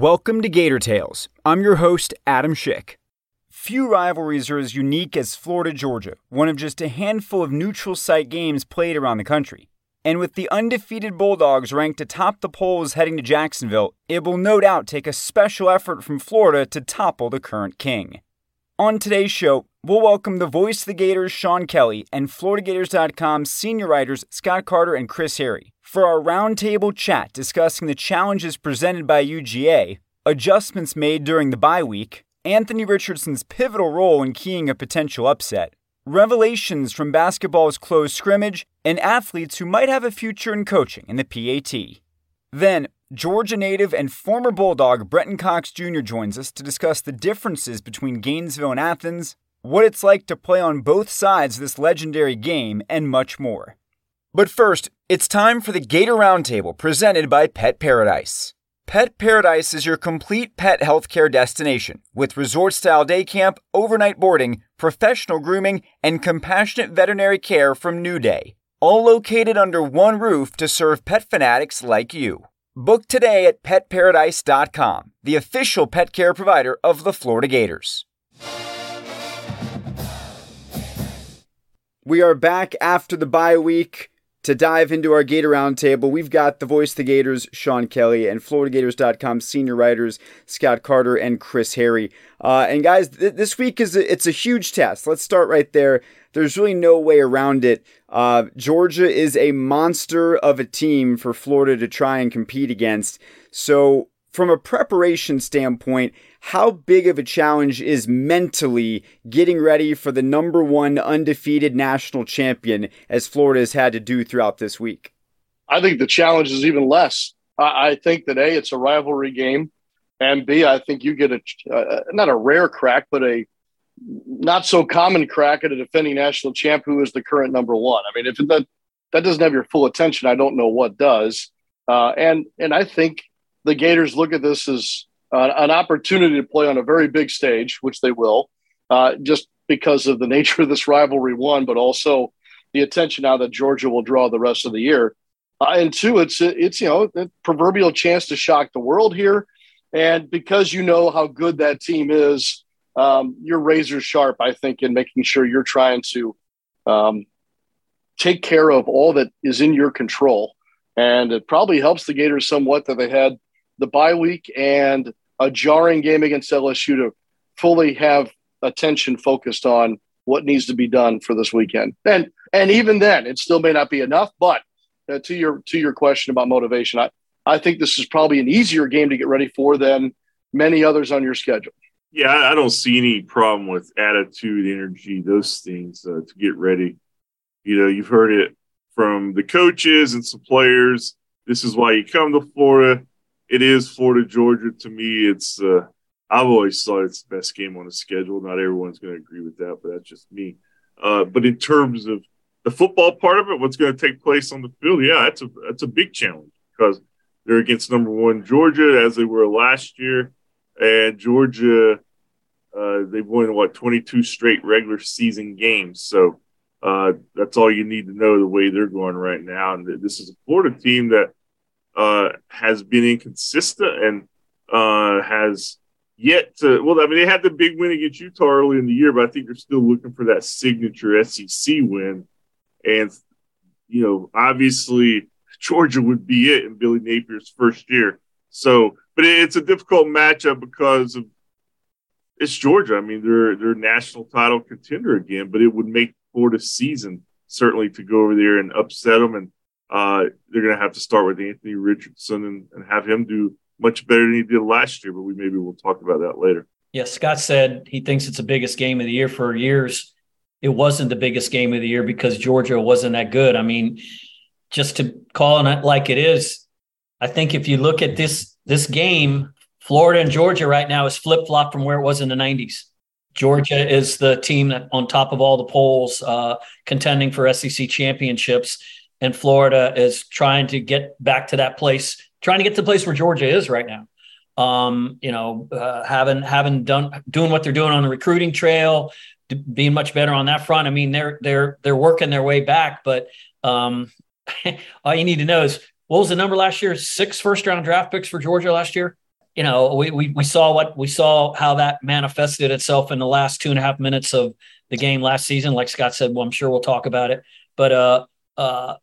Welcome to Gator Tales. I'm your host, Adam Schick. Few rivalries are as unique as Florida Georgia, one of just a handful of neutral site games played around the country. And with the undefeated Bulldogs ranked atop the polls heading to Jacksonville, it will no doubt take a special effort from Florida to topple the current king. On today's show, we'll welcome the voice of the Gators, Sean Kelly, and FloridaGators.com senior writers Scott Carter and Chris Harry for our roundtable chat discussing the challenges presented by UGA, adjustments made during the bye week, Anthony Richardson's pivotal role in keying a potential upset, revelations from basketball's closed scrimmage, and athletes who might have a future in coaching in the PAT. Then, Georgia native and former Bulldog Brenton Cox Jr. joins us to discuss the differences between Gainesville and Athens, what it's like to play on both sides of this legendary game, and much more. But first, it's time for the Gator Roundtable presented by Pet Paradise. Pet Paradise is your complete pet healthcare destination with resort style day camp, overnight boarding, professional grooming, and compassionate veterinary care from New Day, all located under one roof to serve pet fanatics like you. Book today at petparadise.com, the official pet care provider of the Florida Gators. We are back after the bye week to dive into our Gator Roundtable. We've got the voice of the Gators, Sean Kelly, and FloridaGators.com senior writers Scott Carter and Chris Harry. Uh, and guys, th- this week is a, it's a huge test. Let's start right there. There's really no way around it. Uh, Georgia is a monster of a team for Florida to try and compete against. So, from a preparation standpoint, how big of a challenge is mentally getting ready for the number one undefeated national champion as Florida has had to do throughout this week? I think the challenge is even less. I, I think that A, it's a rivalry game. And B, I think you get a, uh, not a rare crack, but a not so common crack at a defending national champ who is the current number one. I mean, if that, that doesn't have your full attention, I don't know what does. Uh, and, and I think the Gators look at this as uh, an opportunity to play on a very big stage, which they will, uh, just because of the nature of this rivalry. One, but also the attention now that Georgia will draw the rest of the year. Uh, and two, it's it's you know the proverbial chance to shock the world here, and because you know how good that team is, um, you're razor sharp. I think in making sure you're trying to um, take care of all that is in your control, and it probably helps the Gators somewhat that they had the bye week and a jarring game against LSU to fully have attention focused on what needs to be done for this weekend. And and even then, it still may not be enough. But uh, to your to your question about motivation, I I think this is probably an easier game to get ready for than many others on your schedule. Yeah, I don't see any problem with attitude, energy, those things uh, to get ready. You know, you've heard it from the coaches and some players. This is why you come to Florida it is Florida Georgia to me. It's uh, I've always thought it's the best game on the schedule. Not everyone's going to agree with that, but that's just me. Uh, but in terms of the football part of it, what's going to take place on the field, yeah, that's a that's a big challenge because they're against number one Georgia as they were last year, and Georgia uh, they've won what 22 straight regular season games. So uh, that's all you need to know the way they're going right now. And this is a Florida team that uh, has been inconsistent and uh, has yet to. Well, I mean, they had the big win against Utah early in the year, but I think they're still looking for that signature SEC win. And you know, obviously, Georgia would be it in Billy Napier's first year. So, but it's a difficult matchup because of it's Georgia. I mean, they're they're national title contender again, but it would make Florida's season certainly to go over there and upset them and uh, they're going to have to start with Anthony Richardson and, and have him do much better than he did last year. But we maybe we'll talk about that later. Yeah, Scott said he thinks it's the biggest game of the year for years. It wasn't the biggest game of the year because Georgia wasn't that good. I mean, just to call it like it is, I think if you look at this this game, Florida and Georgia right now is flip flop from where it was in the 90s. Georgia is the team that on top of all the polls, uh, contending for SEC championships, and Florida is trying to get back to that place, trying to get to the place where Georgia is right now. Um, you know, uh, having having done doing what they're doing on the recruiting trail, being much better on that front. I mean, they're they're they're working their way back, but um, all you need to know is what was the number last year? Six first round draft picks for Georgia last year. You know, we, we we saw what we saw how that manifested itself in the last two and a half minutes of the game last season. Like Scott said, well, I'm sure we'll talk about it. But uh, uh,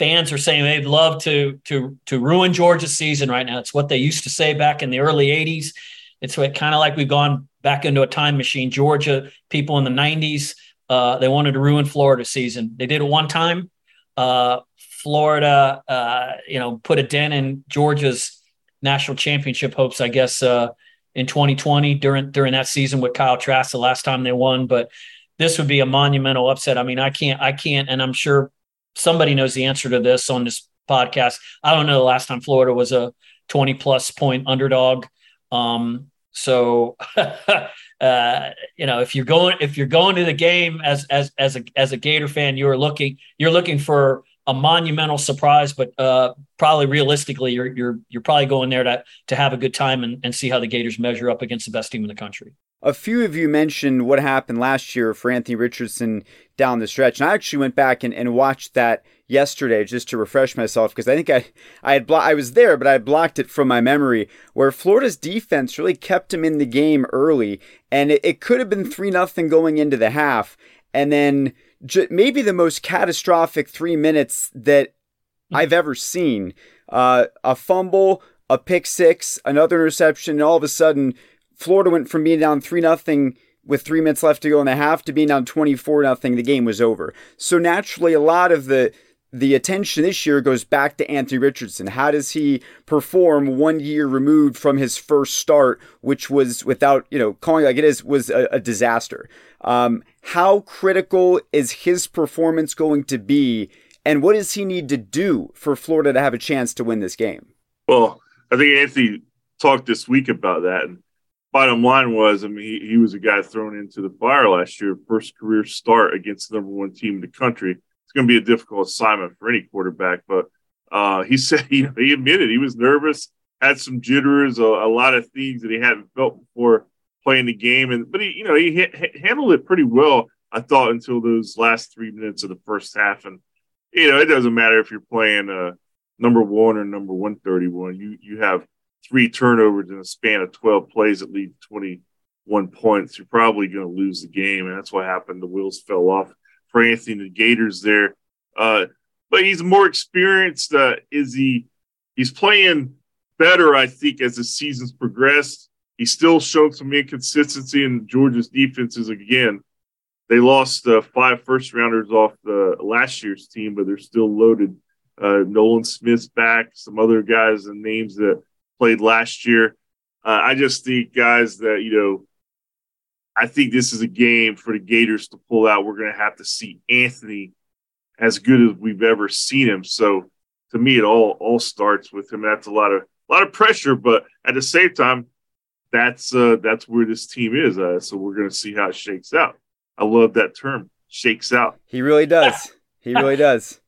fans are saying they'd love to to to ruin Georgia's season right now. It's what they used to say back in the early '80s. It's kind of like we've gone back into a time machine. Georgia people in the '90s uh, they wanted to ruin Florida season. They did it one time. Uh, Florida, uh, you know, put a dent in Georgia's national championship hopes, I guess, uh, in 2020 during during that season with Kyle Trask, the last time they won. But this would be a monumental upset. I mean, I can't, I can't, and I'm sure somebody knows the answer to this on this podcast. I don't know the last time Florida was a 20 plus point underdog. Um, so, uh, you know, if you're going if you're going to the game as as as a as a Gator fan, you're looking you're looking for a monumental surprise, but uh, probably realistically, you're you're you're probably going there to to have a good time and, and see how the Gators measure up against the best team in the country. A few of you mentioned what happened last year for Anthony Richardson down the stretch, and I actually went back and, and watched that yesterday just to refresh myself because I think I I had blo- I was there, but I blocked it from my memory. Where Florida's defense really kept him in the game early, and it, it could have been three nothing going into the half, and then j- maybe the most catastrophic three minutes that I've ever seen. Uh, a fumble, a pick six, another interception, and all of a sudden, Florida went from being down three nothing with three minutes left to go in the half to being down 24 nothing. The game was over. So naturally, a lot of the the attention this year goes back to Anthony Richardson. How does he perform one year removed from his first start, which was without, you know, calling like it is, was a, a disaster? Um, how critical is his performance going to be? And what does he need to do for Florida to have a chance to win this game? Well, I think Anthony talked this week about that. And bottom line was, I mean, he, he was a guy thrown into the fire last year, first career start against the number one team in the country it's going to be a difficult assignment for any quarterback. But uh, he said, you know, he admitted he was nervous, had some jitters, a, a, lot of things that he hadn't felt before playing the game, and but he, you know, he ha- handled it pretty well. I thought until those last three minutes of the first half, and you know, it doesn't matter if you're playing uh, number one or number one thirty one. You you have three turnovers in a span of twelve plays that lead twenty one points. You're probably going to lose the game, and that's what happened. The wheels fell off for Anthony the Gators there. Uh, but he's more experienced. Uh, is he? He's playing better, I think, as the season's progressed. He's still shown some inconsistency in Georgia's defenses. Again, they lost uh, five first rounders off the last year's team, but they're still loaded. Uh, Nolan Smith's back, some other guys and names that played last year. Uh, I just think guys that you know I think this is a game for the Gators to pull out. We're going to have to see Anthony as good as we've ever seen him. So to me, it all all starts with him. That's a lot of a lot of pressure, but at the same time, that's uh, that's where this team is. Uh, so we're going to see how it shakes out. I love that term, shakes out. He really does. He really does.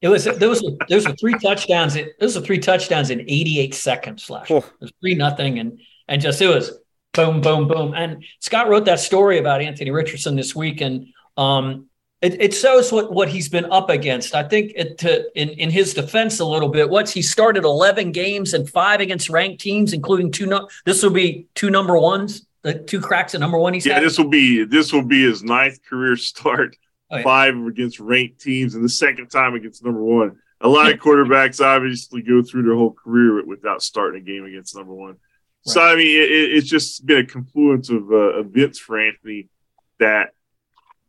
It was those was there was three touchdowns. It was a three touchdowns in 88 seconds last. Year. It was three nothing, and and just it was boom, boom, boom. And Scott wrote that story about Anthony Richardson this week, and um, it, it, shows what, what he's been up against. I think it, to, in, in his defense a little bit, what's he started 11 games and five against ranked teams, including two. No, this will be two number ones, the two cracks at number one. He's yeah. Had. This will be this will be his ninth career start. Oh, yeah. Five against ranked teams, and the second time against number one. A lot of quarterbacks obviously go through their whole career without starting a game against number one. So I mean, it, it's just been a confluence of uh, events for Anthony that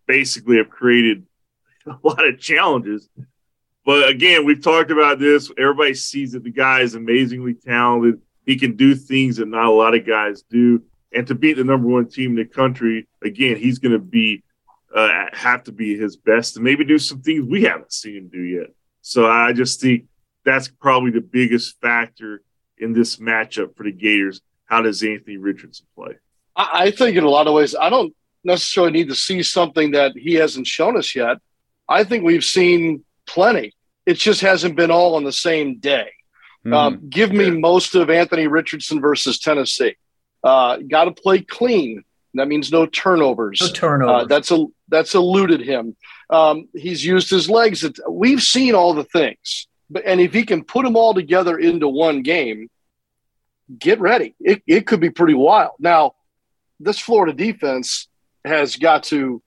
basically have created a lot of challenges. But again, we've talked about this. Everybody sees that the guy is amazingly talented. He can do things that not a lot of guys do. And to beat the number one team in the country, again, he's going to be uh, have to be his best and maybe do some things we haven't seen him do yet. So I just think that's probably the biggest factor in this matchup for the Gators how does Anthony Richardson play? I, I think in a lot of ways, I don't necessarily need to see something that he hasn't shown us yet. I think we've seen plenty. It just hasn't been all on the same day. Mm, um, give me yeah. most of Anthony Richardson versus Tennessee. Uh, Got to play clean. That means no turnovers. No turnovers. Uh, that's a that's eluded him. Um, he's used his legs. We've seen all the things, but and if he can put them all together into one game, get ready. It it could be pretty wild. Now, this Florida defense has got to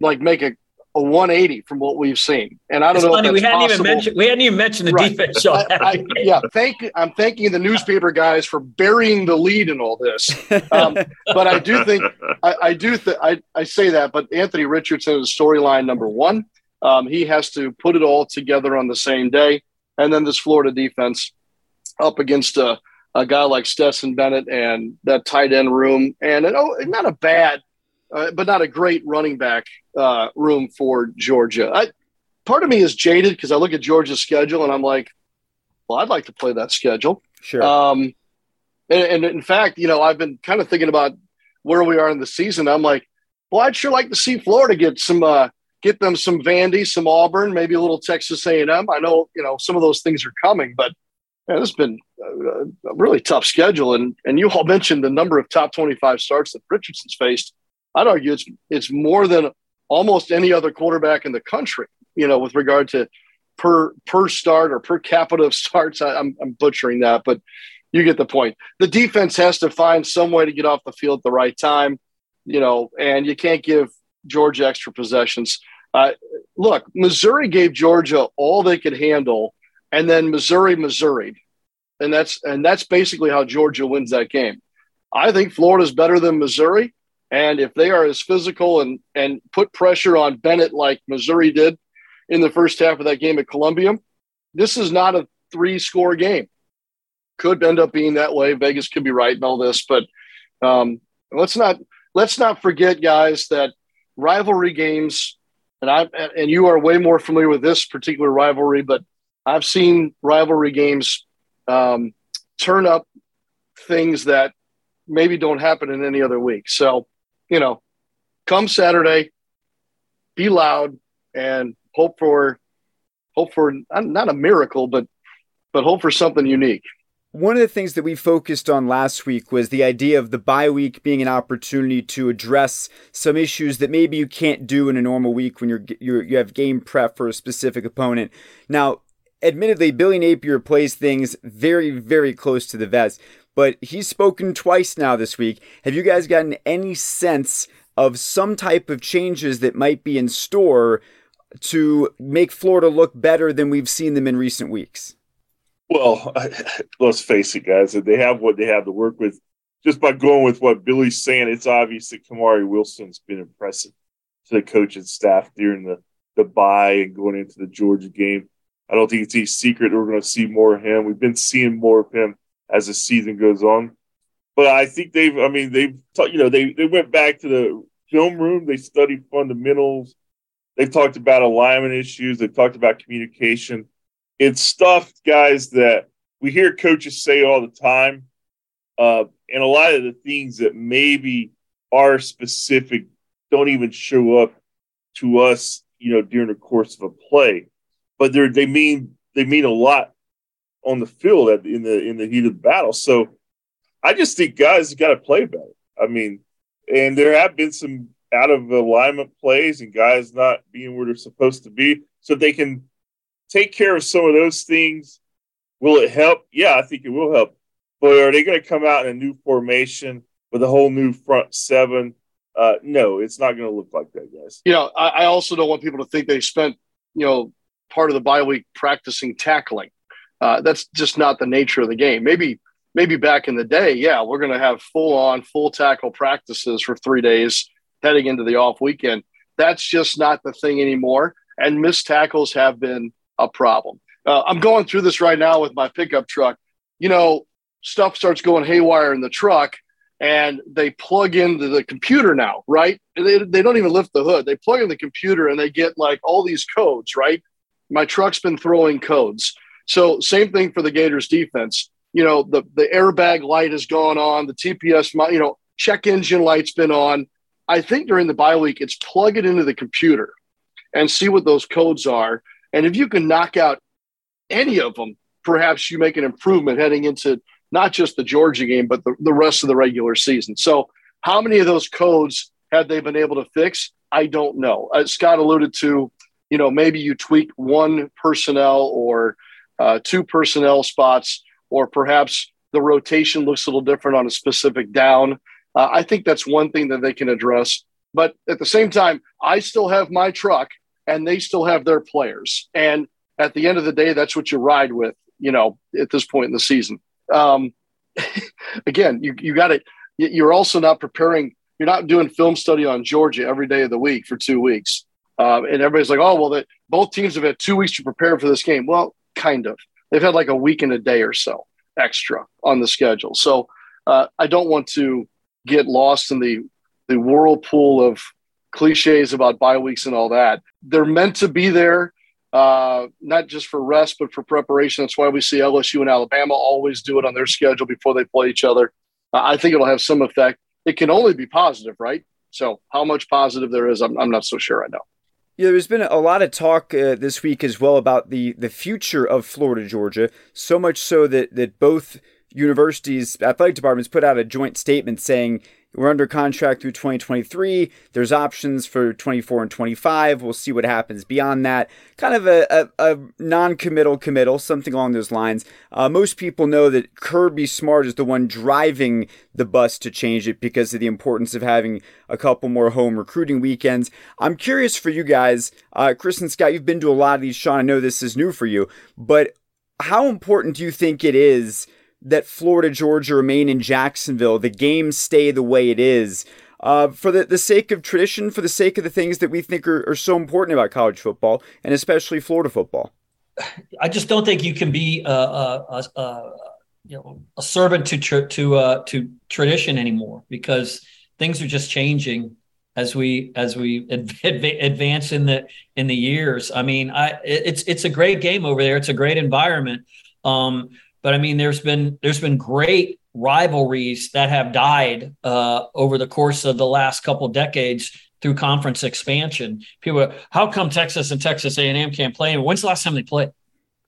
like make a a 180 from what we've seen. And I don't it's know. Funny, we hadn't possible. even mentioned we hadn't even mentioned the right. defense. I, I, yeah, thank I'm thanking the newspaper guys for burying the lead in all this. Um, but I do think I, I do th- I, I say that. But Anthony Richardson is storyline number one. Um, he has to put it all together on the same day, and then this Florida defense up against a, a guy like Stetson Bennett and that tight end room, and an, oh, not a bad uh, but not a great running back uh, room for Georgia. I, part of me is jaded because I look at Georgia's schedule and I'm like, well, I'd like to play that schedule. Sure. Um, and, and, in fact, you know, I've been kind of thinking about where we are in the season. I'm like, well, I'd sure like to see Florida get some, uh, get them some Vandy, some Auburn, maybe a little Texas A&M. I know, you know, some of those things are coming, but man, this has been a, a really tough schedule. And and you all mentioned the number of top 25 starts that Richardson's faced. I'd argue it's it's more than almost any other quarterback in the country. You know, with regard to per per start or per capita of starts. I, I'm I'm butchering that, but you get the point. The defense has to find some way to get off the field at the right time. You know, and you can't give Georgia extra possessions. Uh, look, Missouri gave Georgia all they could handle, and then Missouri, Missouri, and that's and that's basically how Georgia wins that game. I think Florida's better than Missouri. And if they are as physical and and put pressure on Bennett like Missouri did in the first half of that game at Columbia, this is not a three score game. Could end up being that way. Vegas could be right in all this, but um, let's not let's not forget, guys, that rivalry games, and I and you are way more familiar with this particular rivalry, but I've seen rivalry games um, turn up things that maybe don't happen in any other week. So you know, come Saturday, be loud and hope for hope for not a miracle, but but hope for something unique. One of the things that we focused on last week was the idea of the bye week being an opportunity to address some issues that maybe you can't do in a normal week when you're, you're you have game prep for a specific opponent. Now, admittedly, Billy Napier plays things very, very close to the vest but he's spoken twice now this week. Have you guys gotten any sense of some type of changes that might be in store to make Florida look better than we've seen them in recent weeks? Well, let's face it, guys. They have what they have to work with. Just by going with what Billy's saying, it's obvious that Kamari Wilson's been impressive to the coach and staff during the, the bye and going into the Georgia game. I don't think it's a secret we're going to see more of him. We've been seeing more of him as the season goes on. But I think they've, I mean, they've, you know, they, they went back to the film room. They studied fundamentals. They've talked about alignment issues. They've talked about communication. It's stuff, guys, that we hear coaches say all the time. Uh, and a lot of the things that maybe are specific don't even show up to us, you know, during the course of a play. But they're—they mean they mean a lot on the field at, in the in the heat of the battle. So I just think guys got to play better. I mean, and there have been some out of alignment plays and guys not being where they're supposed to be, so they can take care of some of those things. Will it help? Yeah, I think it will help. But are they going to come out in a new formation with a whole new front seven? Uh, no, it's not going to look like that, guys. You know, I, I also don't want people to think they spent, you know, part of the bye week practicing tackling. Uh, that's just not the nature of the game. Maybe maybe back in the day, yeah, we're going to have full on full tackle practices for three days heading into the off weekend. That's just not the thing anymore. And missed tackles have been a problem. Uh, I'm going through this right now with my pickup truck. You know, stuff starts going haywire in the truck and they plug into the computer now, right? They, they don't even lift the hood. They plug in the computer and they get like all these codes, right? My truck's been throwing codes. So, same thing for the Gators defense. you know, the, the airbag light has gone on, the TPS, you know, check engine light's been on. I think during the bye week, it's plug it into the computer and see what those codes are. And if you can knock out any of them, perhaps you make an improvement heading into not just the Georgia game, but the, the rest of the regular season. So, how many of those codes have they been able to fix? I don't know. Uh, Scott alluded to, you know, maybe you tweak one personnel or uh, two personnel spots, or perhaps the rotation looks a little different on a specific down. Uh, I think that's one thing that they can address. But at the same time, I still have my truck and they still have their players. And at the end of the day, that's what you ride with, you know, at this point in the season. Um, again, you, you got to, you're also not preparing, you're not doing film study on Georgia every day of the week for two weeks. Um, and everybody's like, oh, well, that both teams have had two weeks to prepare for this game. Well, kind of. They've had like a week and a day or so extra on the schedule. So uh, I don't want to get lost in the the whirlpool of cliches about bye weeks and all that. They're meant to be there, uh, not just for rest, but for preparation. That's why we see LSU and Alabama always do it on their schedule before they play each other. Uh, I think it'll have some effect. It can only be positive, right? So, how much positive there is, I'm, I'm not so sure I know. Yeah, there's been a lot of talk uh, this week as well about the, the future of Florida Georgia. So much so that, that both universities' athletic departments put out a joint statement saying we're under contract through 2023. There's options for 24 and 25. We'll see what happens beyond that. Kind of a, a, a non committal committal, something along those lines. Uh, most people know that Kirby Smart is the one driving the bus to change it because of the importance of having a couple more home recruiting weekends. I'm curious for you guys, uh, Chris and Scott, you've been to a lot of these. Sean, I know this is new for you, but how important do you think it is? That Florida Georgia remain in Jacksonville, the games stay the way it is. Uh, for the, the sake of tradition, for the sake of the things that we think are, are so important about college football, and especially Florida football. I just don't think you can be a, a, a you know a servant to tr- to uh, to tradition anymore because things are just changing as we as we advance in the in the years. I mean, I it's it's a great game over there. It's a great environment. Um, but I mean, there's been there's been great rivalries that have died uh, over the course of the last couple decades through conference expansion. People, how come Texas and Texas A&M can't play? When's the last time they played?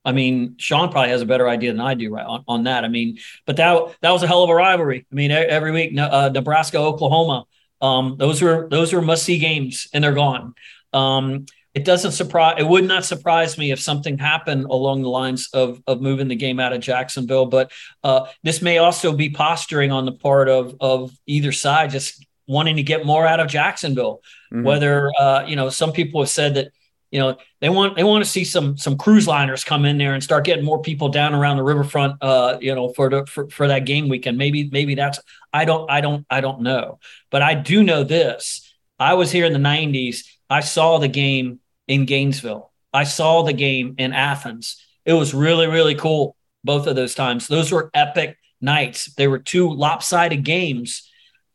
I mean, Sean probably has a better idea than I do right on, on that. I mean, but that that was a hell of a rivalry. I mean, every week, uh, Nebraska, Oklahoma, um, those were those were must see games, and they're gone. Um, it doesn't surprise it would not surprise me if something happened along the lines of of moving the game out of Jacksonville but uh, this may also be posturing on the part of of either side just wanting to get more out of Jacksonville. Mm-hmm. whether uh, you know some people have said that you know they want they want to see some some cruise liners come in there and start getting more people down around the riverfront uh you know for the for, for that game weekend. Maybe maybe that's I don't I don't I don't know. But I do know this. I was here in the 90s I saw the game in Gainesville. I saw the game in Athens. It was really, really cool both of those times. Those were epic nights. They were two lopsided games,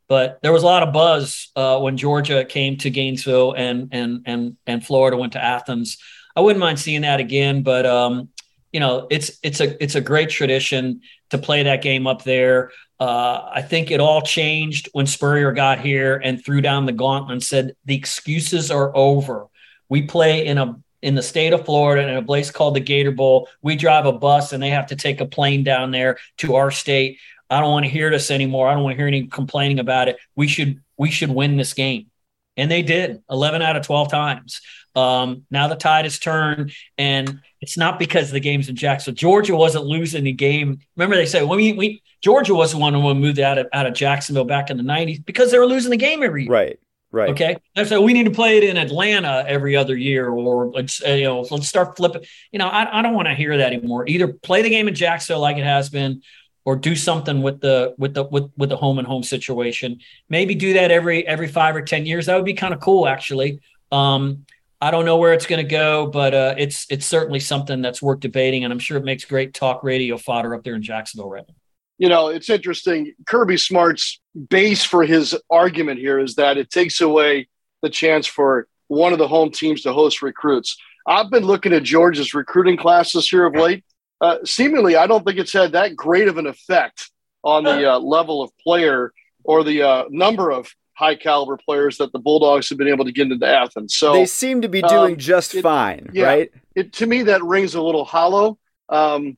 but there was a lot of buzz uh, when Georgia came to Gainesville and and and and Florida went to Athens. I wouldn't mind seeing that again, but um, you know, it's it's a it's a great tradition to play that game up there. Uh, I think it all changed when Spurrier got here and threw down the gauntlet and said the excuses are over. We play in a in the state of Florida in a place called the Gator Bowl. We drive a bus and they have to take a plane down there to our state. I don't want to hear this anymore. I don't want to hear any complaining about it. We should we should win this game. And they did 11 out of 12 times. Um, now the tide has turned, and it's not because the game's in Jacksonville. Georgia wasn't losing the game. Remember, they said we, we Georgia was the one who moved out of out of Jacksonville back in the 90s because they were losing the game every year. Right. Right. Okay. So we need to play it in Atlanta every other year, or let's you know let's start flipping. You know, I, I don't want to hear that anymore. Either play the game in Jacksonville like it has been, or do something with the with the with with the home and home situation. Maybe do that every every five or ten years. That would be kind of cool, actually. Um, I don't know where it's going to go, but uh, it's it's certainly something that's worth debating, and I'm sure it makes great talk radio fodder up there in Jacksonville right now you know, it's interesting. Kirby Smart's base for his argument here is that it takes away the chance for one of the home teams to host recruits. I've been looking at Georgia's recruiting classes here of late. uh, seemingly, I don't think it's had that great of an effect on the uh, level of player or the uh, number of high caliber players that the Bulldogs have been able to get into Athens. So they seem to be doing um, just it, fine, yeah, right? It to me that rings a little hollow. Um,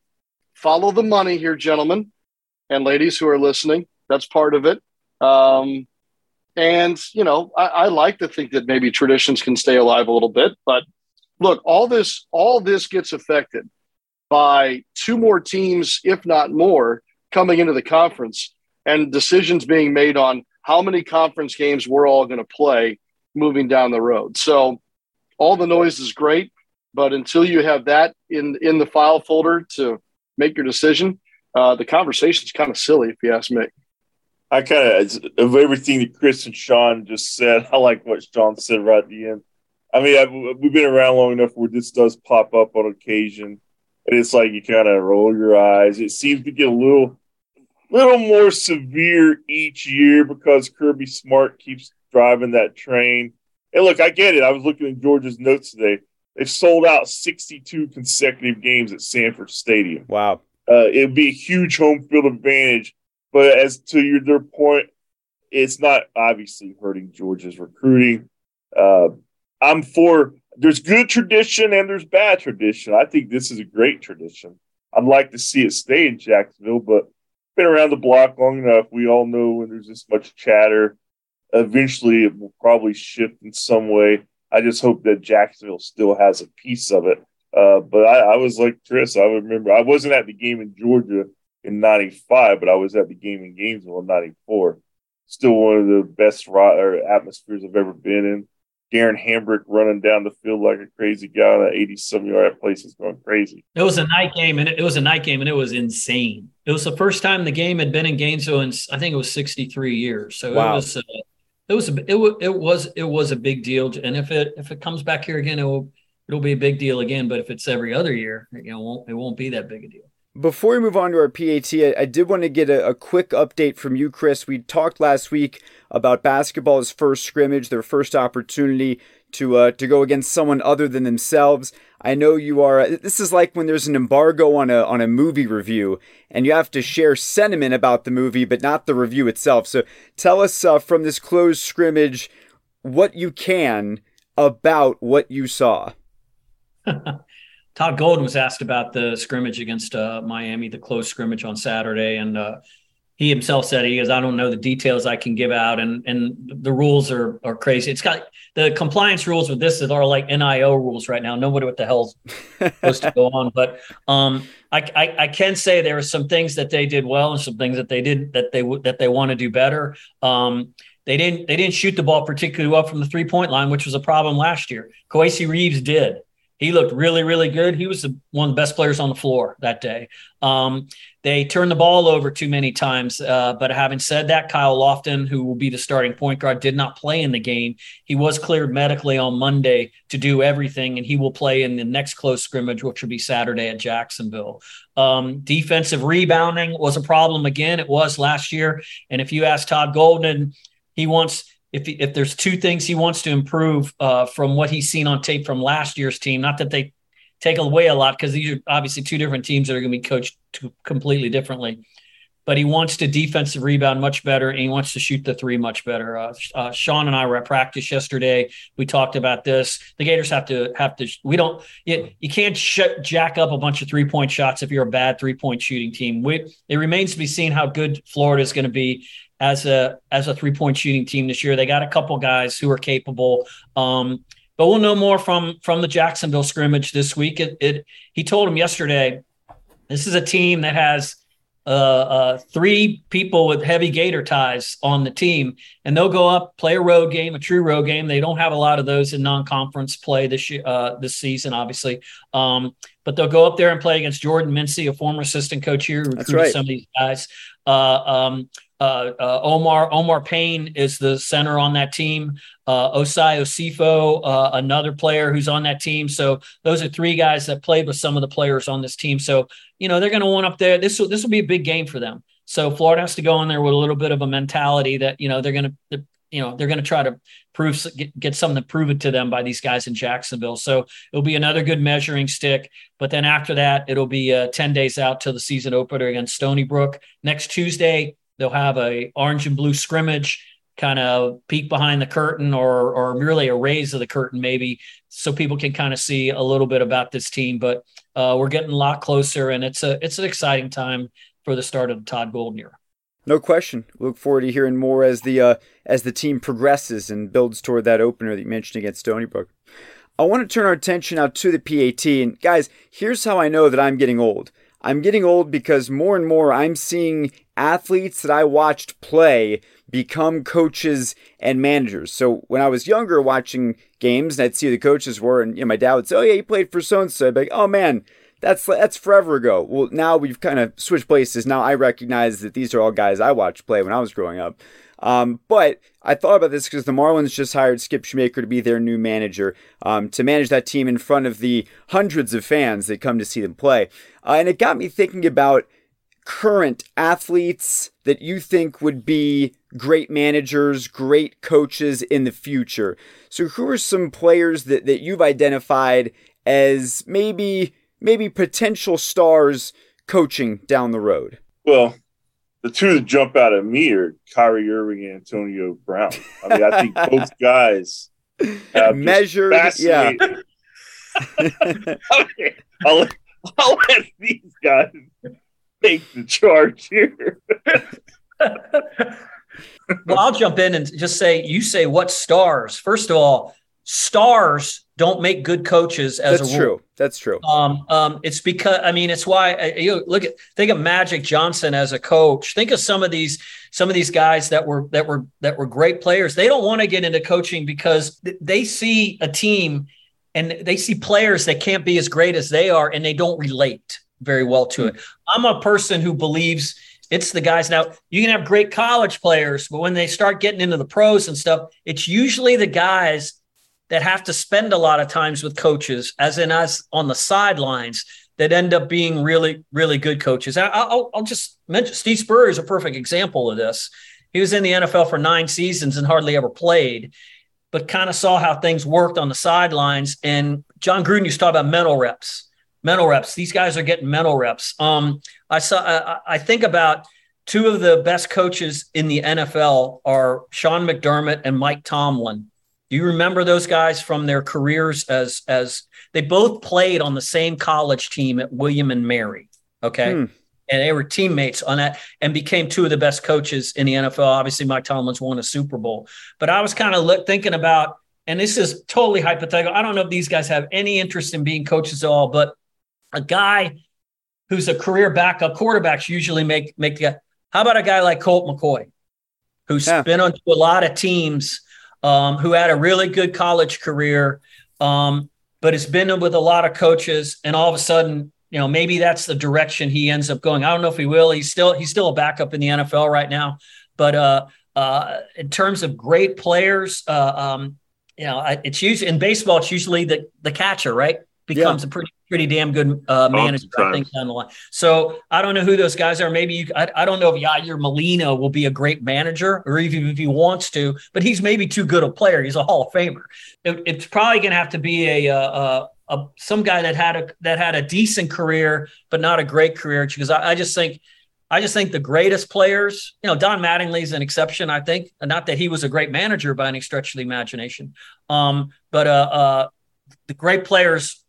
follow the money here, gentlemen and ladies who are listening. That's part of it. Um, and you know, I, I like to think that maybe traditions can stay alive a little bit, but look, all this all this gets affected by two more teams, if not more, coming into the conference and decisions being made on how many conference games we're all going to play moving down the road. So all the noise is great, but until you have that in in the file folder to make your decision, uh, the conversation is kind of silly, if you ask me. I kind of of everything that Chris and Sean just said. I like what Sean said right at the end. I mean, I've, we've been around long enough where this does pop up on occasion, and it's like you kind of roll your eyes. It seems to get a little, little more severe each year because Kirby Smart keeps driving that train. And look, I get it. I was looking at Georgia's notes today. They've sold out 62 consecutive games at Sanford Stadium. Wow. Uh, it'd be a huge home field advantage but as to your their point, it's not obviously hurting Georgia's recruiting. Uh, I'm for there's good tradition and there's bad tradition. I think this is a great tradition. I'd like to see it stay in Jacksonville, but been around the block long enough. We all know when there's this much chatter, eventually it will probably shift in some way. I just hope that Jacksonville still has a piece of it. Uh, but I, I was like Chris. I remember I wasn't at the game in Georgia in 95, but I was at the game in Gainesville in 94. Still one of the best or atmospheres I've ever been in. Darren Hambrick running down the field like a crazy guy on that 80 some yard place is going crazy. It was a night game and it was a night game and it was insane. It was the first time the game had been in Gainesville in I think it was 63 years. So wow. it was uh, it was a, it, was, it was it was a big deal and if it if it comes back here again it will it'll be a big deal again but if it's every other year you know it won't, it won't be that big a deal. Before we move on to our PAT, I, I did want to get a, a, quick update from you, Chris. We talked last week about basketball's first scrimmage, their first opportunity to uh, to go against someone other than themselves. I know you are. This is like when there's an embargo on a on a movie review, and you have to share sentiment about the movie, but not the review itself. So tell us uh, from this closed scrimmage what you can about what you saw. Todd Golden was asked about the scrimmage against uh, Miami, the close scrimmage on Saturday, and uh, he himself said he goes, "I don't know the details I can give out, and and the rules are are crazy. It's got the compliance rules with this are like NIL rules right now. Nobody what the hell's supposed to go on, but um, I, I, I can say there are some things that they did well and some things that they did that they that they want to do better. Um, they didn't they didn't shoot the ball particularly well from the three point line, which was a problem last year. Kowacie Reeves did he looked really, really good. He was the, one of the best players on the floor that day. Um, they turned the ball over too many times. Uh, but having said that, Kyle Lofton, who will be the starting point guard, did not play in the game. He was cleared medically on Monday to do everything, and he will play in the next close scrimmage, which will be Saturday at Jacksonville. Um, defensive rebounding was a problem again. It was last year. And if you ask Todd Golden, he wants if if there's two things he wants to improve uh, from what he's seen on tape from last year's team, not that they take away a lot because these are obviously two different teams that are going to be coached completely differently. But he wants to defensive rebound much better, and he wants to shoot the three much better. Uh, uh, Sean and I were at practice yesterday. We talked about this. The Gators have to have to. We don't. You, you can't sh- jack up a bunch of three point shots if you're a bad three point shooting team. We, it remains to be seen how good Florida is going to be as a as a three point shooting team this year. They got a couple guys who are capable. Um, but we'll know more from from the Jacksonville scrimmage this week. It, it he told him yesterday. This is a team that has uh, uh, three people with heavy Gator ties on the team, and they'll go up play a road game, a true road game. They don't have a lot of those in non-conference play this year, uh, this season, obviously. Um, but they'll go up there and play against Jordan Mincy, a former assistant coach here, who recruited right. some of these guys. Uh, um, uh, uh, Omar Omar Payne is the center on that team. Uh, Osayi Osifo, uh, another player who's on that team. So those are three guys that played with some of the players on this team. So you know they're going to want up there. This will this will be a big game for them. So Florida has to go in there with a little bit of a mentality that you know they're going to you know they're going to try to prove get, get something to prove it to them by these guys in Jacksonville. So it'll be another good measuring stick. But then after that, it'll be uh, ten days out till the season opener against Stony Brook next Tuesday. They'll have a orange and blue scrimmage kind of peek behind the curtain or or merely a raise of the curtain maybe so people can kind of see a little bit about this team. But uh, we're getting a lot closer and it's a it's an exciting time for the start of the Todd Golden era. No question. Look forward to hearing more as the uh, as the team progresses and builds toward that opener that you mentioned against Stony Brook. I want to turn our attention now to the PAT and guys here's how I know that I'm getting old. I'm getting old because more and more I'm seeing athletes that I watched play become coaches and managers. So when I was younger watching games and I'd see who the coaches were, and you know, my dad would say, Oh, yeah, he played for so and so. I'd be like, Oh man, that's that's forever ago. Well, now we've kind of switched places. Now I recognize that these are all guys I watched play when I was growing up. Um, but I thought about this because the Marlins just hired Skip Schumaker to be their new manager um, to manage that team in front of the hundreds of fans that come to see them play. Uh, and it got me thinking about current athletes that you think would be great managers, great coaches in the future. So who are some players that, that you've identified as maybe maybe potential stars coaching down the road? Well, the two that jump out at me are Kyrie Irving and Antonio Brown. I mean, I think both guys have measured, yeah. okay. I'll, I'll let these guys take the charge here. well, I'll jump in and just say, you say what stars? First of all, stars don't make good coaches as That's a rule. true. That's true. Um, um, it's because I mean, it's why uh, you look at think of Magic Johnson as a coach. Think of some of these some of these guys that were that were that were great players. They don't want to get into coaching because they see a team and they see players that can't be as great as they are, and they don't relate very well to hmm. it. I'm a person who believes it's the guys. Now, you can have great college players, but when they start getting into the pros and stuff, it's usually the guys that have to spend a lot of times with coaches, as in us on the sidelines, that end up being really, really good coaches. I, will I'll just mention Steve Spurrier is a perfect example of this. He was in the NFL for nine seasons and hardly ever played, but kind of saw how things worked on the sidelines. And Jon Gruden used to talk about mental reps mental reps. These guys are getting mental reps. Um, I saw. I, I think about two of the best coaches in the NFL are Sean McDermott and Mike Tomlin. Do you remember those guys from their careers as as they both played on the same college team at William and Mary? Okay. Hmm. And they were teammates on that and became two of the best coaches in the NFL. Obviously, Mike Tomlin's won a Super Bowl. But I was kind of thinking about, and this is totally hypothetical. I don't know if these guys have any interest in being coaches at all, but a guy who's a career backup quarterbacks usually make make the how about a guy like Colt McCoy, who's yeah. been on a lot of teams, um, who had a really good college career, um, but has been with a lot of coaches, and all of a sudden, you know, maybe that's the direction he ends up going. I don't know if he will. He's still he's still a backup in the NFL right now, but uh, uh, in terms of great players, uh, um, you know, it's usually in baseball. It's usually the the catcher, right? Becomes yeah. a pretty pretty damn good uh, manager, I think, down the line. So I don't know who those guys are. Maybe you, I, I don't know if Yadier Molina will be a great manager or even if he wants to, but he's maybe too good a player. He's a Hall of Famer. It, it's probably going to have to be a, a, a, a, some guy that had a that had a decent career, but not a great career. Because I, I just think. I just think the greatest players, you know, Don Mattingly's an exception, I think. Not that he was a great manager by any stretch of the imagination, um, but uh, uh, the great players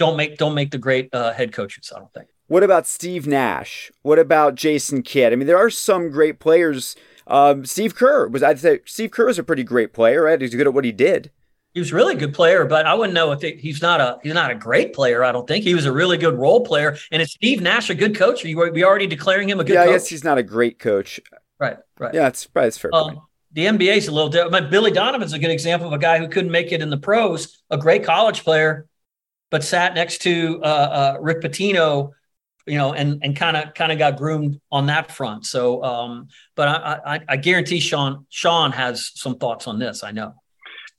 don't make don't make the great uh, head coaches. I don't think. What about Steve Nash? What about Jason Kidd? I mean, there are some great players. Um, Steve Kerr was. I'd say Steve Kerr is a pretty great player. Right, he's good at what he did. He was a really good player, but I wouldn't know if it, he's not a he's not a great player. I don't think he was a really good role player. And is Steve Nash a good coach? Are you we already declaring him a good? Yeah, coach? I guess he's not a great coach. Right, right. Yeah, it's probably fair. Um, the NBA is a little different. Billy Donovan's a good example of a guy who couldn't make it in the pros, a great college player, but sat next to uh, uh, Rick Pitino, you know, and and kind of kind of got groomed on that front. So, um, but I, I, I guarantee Sean Sean has some thoughts on this. I know.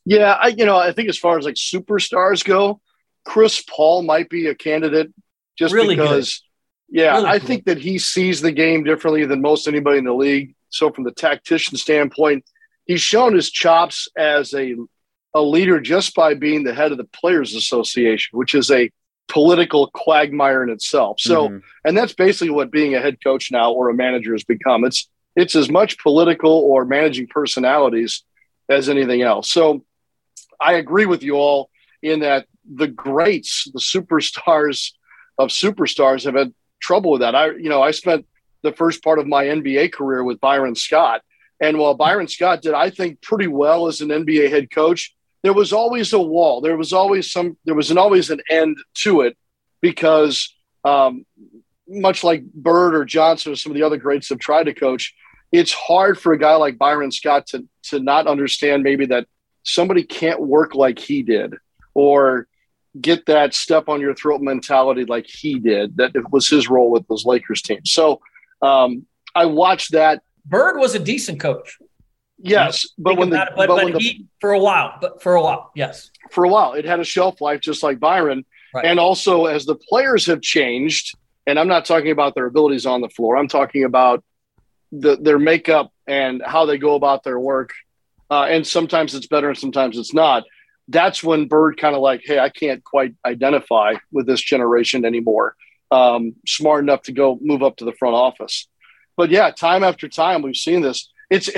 Yeah, I you know I think as far as like superstars go, Chris Paul might be a candidate just really because. Good. Yeah, really I good. think that he sees the game differently than most anybody in the league. So from the tactician standpoint, he's shown his chops as a a leader just by being the head of the Players Association, which is a political quagmire in itself. So, mm-hmm. and that's basically what being a head coach now or a manager has become. It's it's as much political or managing personalities as anything else. So, I agree with you all in that the greats, the superstars of superstars, have had trouble with that. I, you know, I spent the first part of my NBA career with Byron Scott, and while Byron Scott did, I think, pretty well as an NBA head coach, there was always a wall. There was always some. There was an always an end to it because, um, much like Bird or Johnson or some of the other greats have tried to coach, it's hard for a guy like Byron Scott to to not understand maybe that somebody can't work like he did or get that step on your throat mentality like he did. That it was his role with those Lakers team. So um, I watched that. Bird was a decent coach. Yes, but when the, it, but, but, but when he, the, for a while, but for a while, yes, for a while, it had a shelf life just like Byron. Right. And also, as the players have changed, and I'm not talking about their abilities on the floor, I'm talking about the, their makeup and how they go about their work. Uh, and sometimes it's better, and sometimes it's not. That's when Bird kind of like, hey, I can't quite identify with this generation anymore. Um, smart enough to go move up to the front office. But yeah, time after time, we've seen this. It's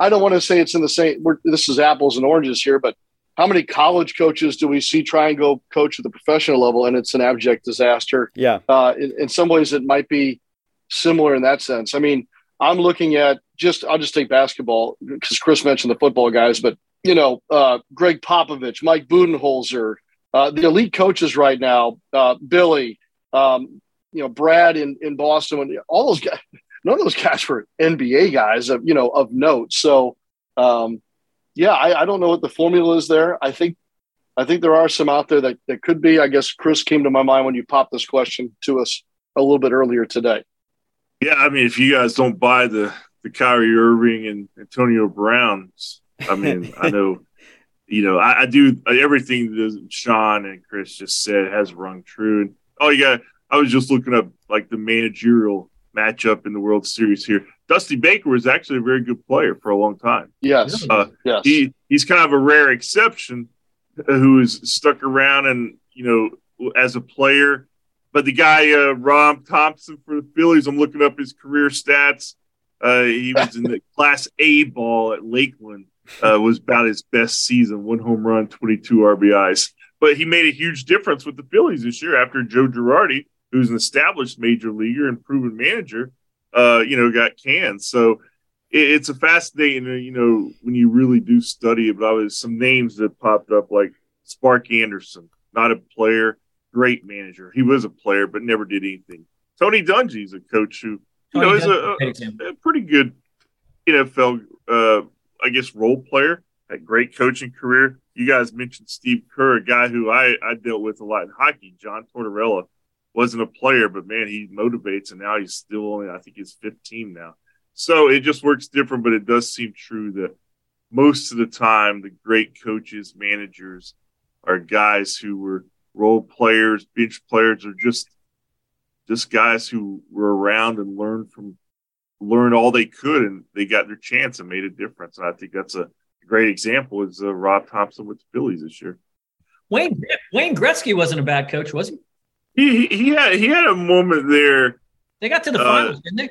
I don't want to say it's in the same. this is apples and oranges here, but how many college coaches do we see try and go coach at the professional level, and it's an abject disaster? Yeah. Uh, in, in some ways, it might be similar in that sense. I mean, I'm looking at just I'll just take basketball because Chris mentioned the football guys, but you know, uh, Gregg Popovich, Mike Budenholzer, uh, the elite coaches right now, uh, Billy, um, you know, Brad in in Boston, all those guys none of those guys were NBA guys of you know of note. So um, yeah, I, I, don't know what the formula is there. I think I think there are some out there that, that could be. I guess Chris came to my mind when you popped this question to us a little bit earlier today. Yeah, I mean, if you guys don't buy the the Kyrie Irving and Antonio Browns, I mean, I know, you know, I, I, do everything that Sean and Chris just said has rung true. And oh, yeah, I was just looking up like the managerial matchup in the World Series here. Dusty Baker was actually a very good player for a long time. Yes, uh, yes. He he's kind of a rare exception who is stuck around and you know as a player. But the guy uh, Rob Thomson for the Phillies, I'm looking up his career stats. Uh, he was in the Class A ball at Lakeland. Uh, was about his best season, one home run, 22 RBIs. But he made a huge difference with the Phillies this year after Joe Girardi who's an established major leaguer and proven manager, uh, you know, got canned. So it, it's a fascinating, uh, you know, when you really do study it. But I was some names that popped up like Spark Anderson, not a player, great manager. He was a player, but never did anything. Tony Dungy's a coach who, you Tony know, is a, a, a, pretty good NFL, uh, I guess, role player. Had great coaching career. You guys mentioned Steve Kerr, a guy who I, I dealt with a lot in hockey. John Tortorella wasn't a player, but man, he motivates, and now he's still only I think he's 15 now. So it just works different, but it does seem true that most of the time the great coaches, managers are guys who were role players, bench players, or just just guys who were around and learned from learned all they could and they got their chance and made a difference. And I think that's a great example is uh, Rob Thomson with the Phillies this year. Wayne Wayne Gretzky wasn't a bad coach, was he? He he had he had a moment there. They got to the uh, finals, didn't they?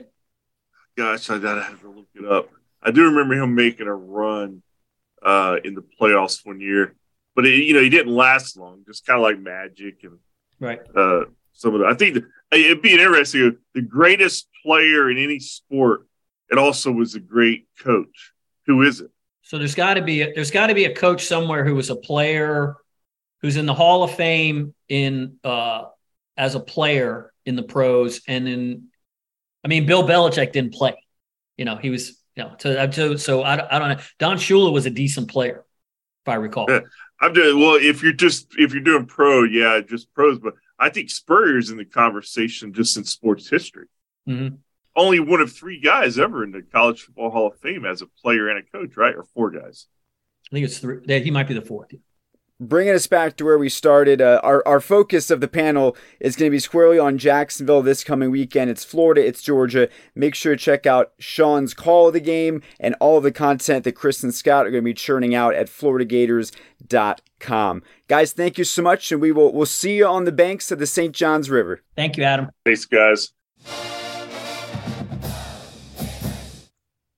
Gosh, I gotta have to look it up. I do remember him making a run uh, in the playoffs one year, but it, you know he didn't last long. Just kind of like Magic and right. Uh, some of the, I think the, it'd be interesting. The greatest player in any sport, it also was a great coach. Who is it? So there's got to be a, there's got to be a coach somewhere who was a player, who's in the Hall of Fame in uh, as a player in the pros. And then, I mean, Bill Belichick didn't play. You know, he was, you know, so, so, so I, I don't know. Don Shula was a decent player, if I recall. Yeah. I'm doing well. If you're just if you're doing pro, yeah, just pros. But I think Spurrier's in the conversation just in sports history. Mm-hmm. Only one of three guys ever in the College Football Hall of Fame as a player and a coach, right? Or four guys. I think it's three. He might be the fourth. Bringing us back to where we started, uh, our, our focus of the panel is going to be squarely on Jacksonville this coming weekend. It's Florida, it's Georgia. Make sure to check out Sean's call of the game and all the content that Chris and Scott are going to be churning out at floridagators.com. Guys, thank you so much, and we will we'll see you on the banks of the St. Johns River. Thank you, Adam. Thanks, guys.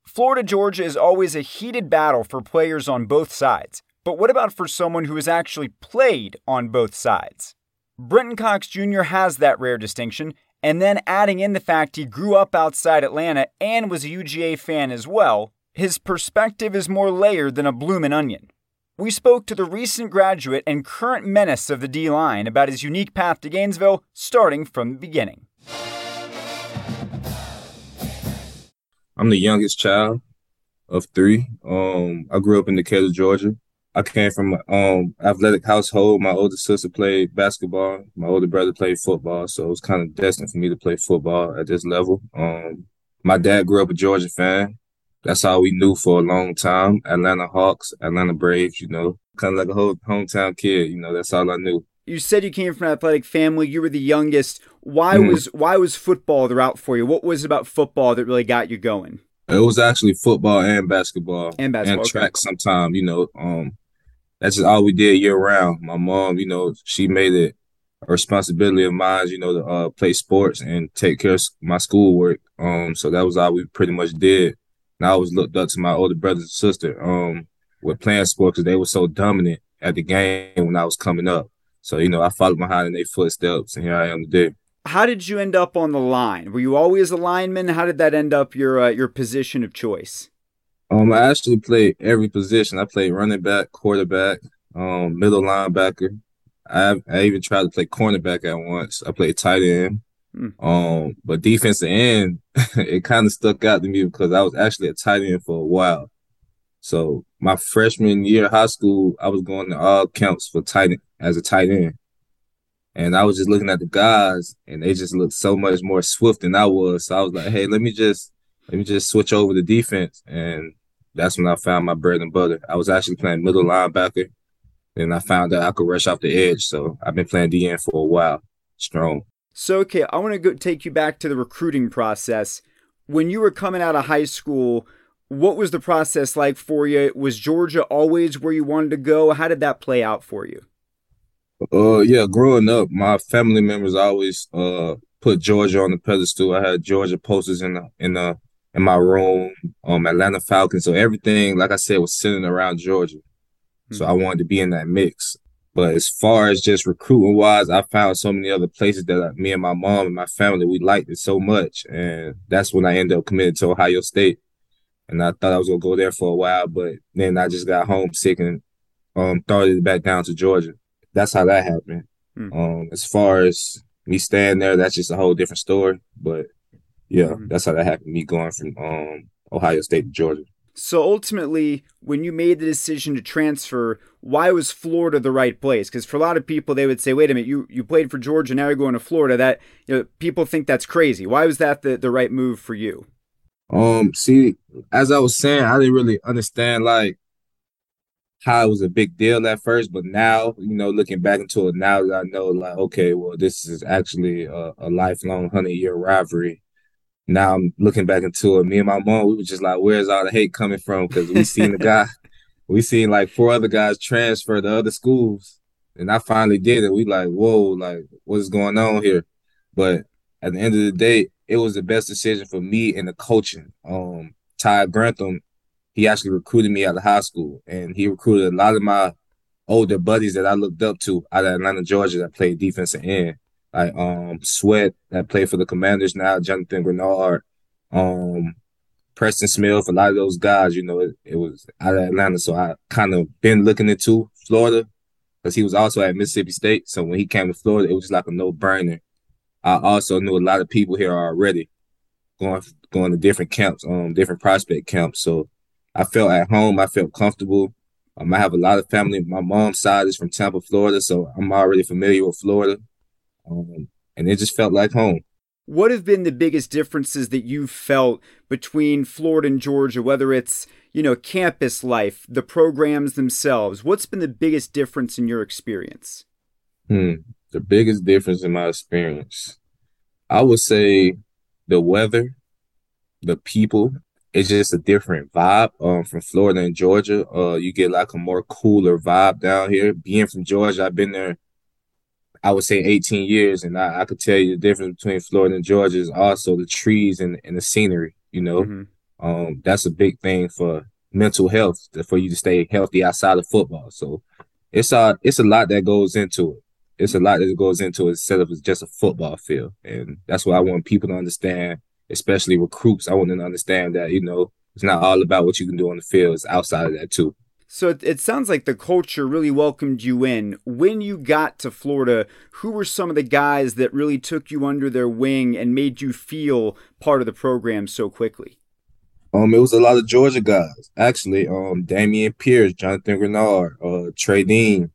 Florida Georgia is always a heated battle for players on both sides. But what about for someone who has actually played on both sides? Brenton Cox Jr. has that rare distinction, and then adding in the fact he grew up outside Atlanta and was a UGA fan as well, his perspective is more layered than a bloomin' onion. We spoke to the recent graduate and current menace of the D line about his unique path to Gainesville, starting from the beginning. I'm the youngest child of three. Um, I grew up in Decatur, Georgia. I came from an um, athletic household. My older sister played basketball. My older brother played football, so it was kind of destined for me to play football at this level. Um, my dad grew up a Georgia fan. That's all we knew for a long time. Atlanta Hawks, Atlanta Braves, you know, kind of like a whole hometown kid. You know, that's all I knew. You said you came from an athletic family. You were the youngest. Why mm. was why was football the route for you? What was about football that really got you going? It was actually football and basketball and basketball and track. Okay. Sometime, you know, um, that's just all we did year round. My mom, you know, she made it a responsibility of mine, you know, to uh, play sports and take care of my schoolwork. Um, so that was all we pretty much did. And I always looked up to my older brothers and sister um, with playing sports because they were so dominant at the game when I was coming up. So you know, I followed behind in their footsteps, and here I am today. How did you end up on the line? Were you always a lineman? How did that end up your uh, your position of choice? Um, I actually played every position. I played running back, quarterback, um, middle linebacker. I I even tried to play cornerback at once. I played tight end. Hmm. Um, but defensive end, it kind of stuck out to me because I was actually a tight end for a while. So my freshman year of high school, I was going to all camps for tight end, as a tight end. And I was just looking at the guys and they just looked so much more swift than I was. So I was like, hey, let me just let me just switch over to defense. And that's when I found my bread and butter. I was actually playing middle linebacker. And I found that I could rush off the edge. So I've been playing DN for a while. Strong. So okay, I want to go take you back to the recruiting process. When you were coming out of high school, what was the process like for you? Was Georgia always where you wanted to go? How did that play out for you? Uh, yeah, growing up, my family members always uh put Georgia on the pedestal. I had Georgia posters in the in the in my room, um, Atlanta Falcons. So everything, like I said, was centered around Georgia. Mm-hmm. So I wanted to be in that mix. But as far as just recruiting wise, I found so many other places that I, me and my mom and my family we liked it so much, and that's when I ended up committed to Ohio State. And I thought I was gonna go there for a while, but then I just got homesick and um started back down to Georgia that's how that happened. Mm. Um, as far as me staying there, that's just a whole different story. But yeah, mm. that's how that happened. Me going from um, Ohio State to Georgia. So ultimately, when you made the decision to transfer, why was Florida the right place? Because for a lot of people, they would say, "Wait a minute, you you played for Georgia, now you're going to Florida." That you know, people think that's crazy. Why was that the, the right move for you? Um, see, as I was saying, I didn't really understand like how it was a big deal at first, but now, you know, looking back into it now that I know, like, okay, well, this is actually a, a lifelong hundred year rivalry. Now I'm looking back into it. Me and my mom, we were just like, where's all the hate coming from? Because we seen the guy, we seen like four other guys transfer to other schools, and I finally did it. We like, whoa, like, what is going on here? But at the end of the day, it was the best decision for me and the coaching. Um, Todd Grantham he actually recruited me out of high school, and he recruited a lot of my older buddies that I looked up to out of Atlanta, Georgia, that played defensive end. Like um Sweat that played for the Commanders now, Jonathan Greenard, um Preston Smith, a lot of those guys, you know, it, it was out of Atlanta. So I kind of been looking into Florida because he was also at Mississippi State. So when he came to Florida, it was just like a no brainer. I also knew a lot of people here already going going to different camps, um, different prospect camps. So I felt at home. I felt comfortable. Um, I have a lot of family. My mom's side is from Tampa, Florida, so I'm already familiar with Florida. Um, and it just felt like home. what have been the biggest differences that you've felt between Florida and Georgia, whether it's, you know, campus life, the programs themselves? What's been the biggest difference in your experience? Hmm. The biggest difference in my experience, I would say the weather, the people, it's just a different vibe um, from Florida and Georgia. Uh, you get like a more cooler vibe down here. Being from Georgia, I've been there, I would say 18 years, and I, I could tell you the difference between Florida and Georgia is also the trees and, and the scenery. You know, mm-hmm. um, that's a big thing for mental health for you to stay healthy outside of football. So it's a it's a lot that goes into it. It's a lot that goes into it instead of just a football field, and that's what I want people to understand especially recruits. I want them to understand that, you know, it's not all about what you can do on the field, it's outside of that too. So it, it, sounds like the culture really welcomed you in. When you got to Florida, who were some of the guys that really took you under their wing and made you feel part of the program so quickly? Um, it was a lot of Georgia guys, actually. Um, Dameon Pierce, Jonathan Greenard, uh, Trey Dean,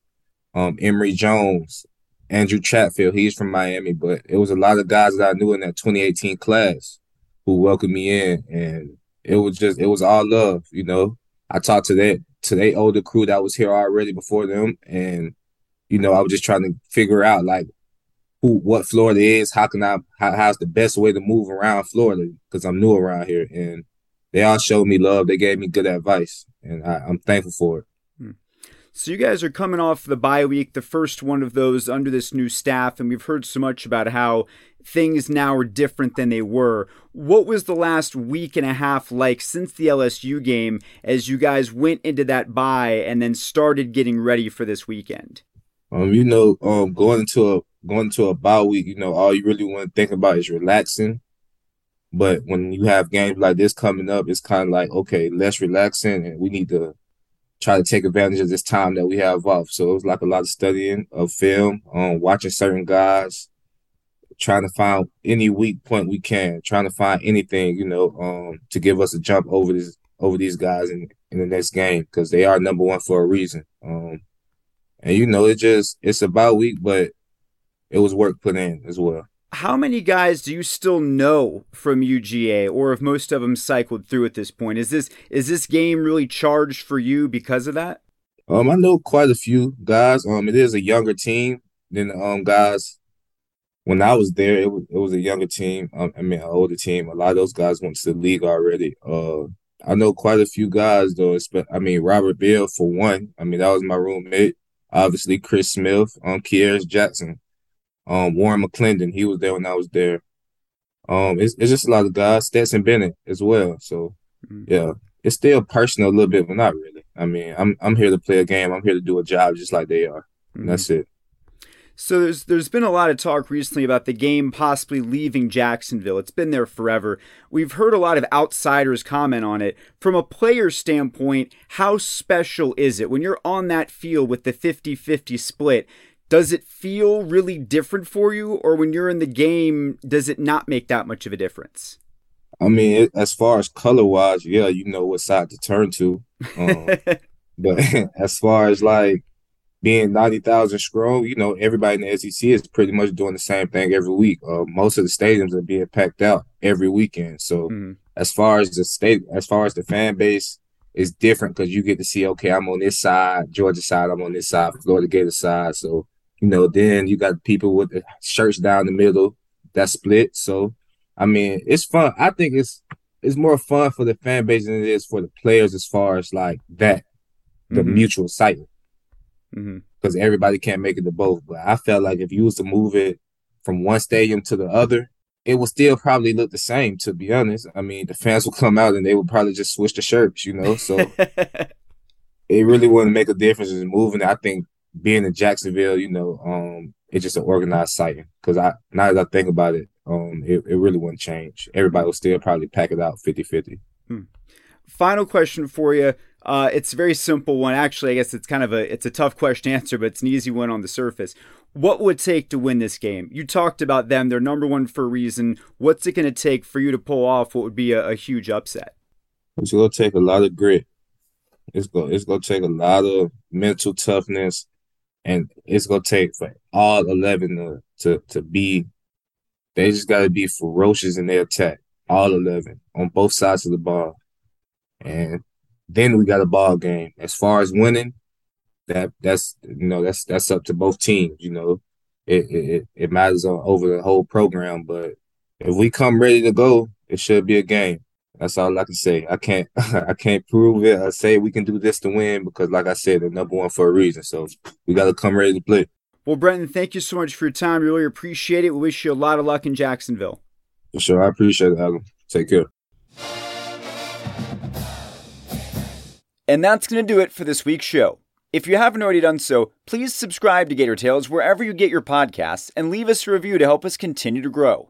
um, Emory Jones, Andrew Chatfield. He's from Miami, but it was a lot of guys that I knew in that 2018 class who welcomed me in, and it was just it was all love. You know, I talked to that to the older crew that was here already before them, and you know, I was just trying to figure out like who what Florida is, how can I how, how's the best way to move around Florida because I'm new around here, and they all showed me love. They gave me good advice, and I, I'm thankful for it. Hmm. So you guys are coming off the bye week, the first one of those under this new staff, and we've heard so much about how things now are different than they were. What was the last week and a half like since the LSU game as you guys went into that bye and then started getting ready for this weekend? Um, you know, um, going into a going into a bye week, you know, all you really want to think about is relaxing. But when you have games like this coming up, it's kind of like okay, less relaxing, and we need to try to take advantage of this time that we have off. So it was like a lot of studying of film, um, watching certain guys, trying to find any weak point we can, trying to find anything, you know, um, to give us a jump over this over these guys in, in the next game because they are number one for a reason. Um, and you know, it just it's about week, but it was work put in as well how many guys do you still know from UGA, or have most of them cycled through at this point? Is this is this game really charged for you because of that? Um, I know quite a few guys. Um, it is a younger team than um guys. When I was there, it was it was a younger team. Um, I mean, an older team. A lot of those guys went to the league already. Uh, I know quite a few guys though. I mean, Robert Beal for one. I mean, that was my roommate. Obviously, Chris Smith, um, Kearis Jackson. Um, Warren McClendon, he was there when I was there. Um, it's, it's just a lot of guys, Stetson Bennett as well. So mm-hmm. yeah, it's still personal a little bit, but not really. I mean, I'm I'm here to play a game. I'm here to do a job just like they are. Mm-hmm. that's it. So there's there's been a lot of talk recently about the game possibly leaving Jacksonville. It's been there forever. We've heard a lot of outsiders comment on it. From a player standpoint, how special is it when you're on that field with the 50-50 split? does it feel really different for you or when you're in the game does it not make that much of a difference i mean it, as far as color wise yeah you know what side to turn to um, but as far as like being 90,000 strong, you know, everybody in the SEC is pretty much doing the same thing every week. Uh, most of the stadiums are being packed out every weekend. So mm-hmm. as far as the state, as far as the fan base, is different because you get to see, okay, I'm on this side, Georgia side, I'm on this side, Florida Gator side. So you know, then you got people with the shirts down the middle that split. So, I mean, it's fun. I think it's it's more fun for the fan base than it is for the players as far as like that, the mm-hmm. mutual sight. Because mm-hmm. everybody can't make it to both. But I felt like if you was to move it from one stadium to the other, it would still probably look the same, to be honest. I mean, the fans will come out and they would probably just switch the shirts, you know? So it really wouldn't make a difference in moving. I think being in Jacksonville, you know, um, it's just an organized sighting. Because I now that I think about it, um, it, it really wouldn't change. Everybody will still probably pack it out 50-50. Hmm. Final question for you. Uh, it's a very simple one. Actually, I guess it's kind of a it's a tough question to answer, but it's an easy one on the surface. What would it take to win this game? You talked about them; they're number one for a reason. What's it going to take for you to pull off what would be a, a huge upset? It's going to take a lot of grit. It's going it's going to take a lot of mental toughness and it's gonna take for all eleven to to, to be They just got to be ferocious in their attack, all 11 on both sides of the ball. And then we got a ball game. As far as winning, that that's you know that's that's up to both teams. You know, it it, it matters over the whole program. But if we come ready to go, it should be a game. That's all I can say. I can't I can't prove it. I say we can do this to win because, like I said, the number one for a reason. So we got to come ready to play. Well, Brenton, thank you so much for your time. Really appreciate it. We wish you a lot of luck in Jacksonville. For sure, I appreciate it, Adam. Take care. And that's going to do it for this week's show. If you haven't already done so, please subscribe to Gator Tales wherever you get your podcasts and leave us a review to help us continue to grow.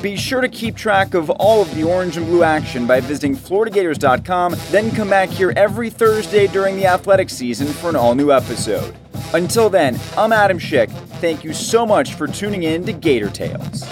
Be sure to keep track of all of the orange and blue action by visiting FloridaGators.com, then come back here every Thursday during the athletic season for an all new episode. Until then, I'm Adam Schick. Thank you so much for tuning in to Gator Tales.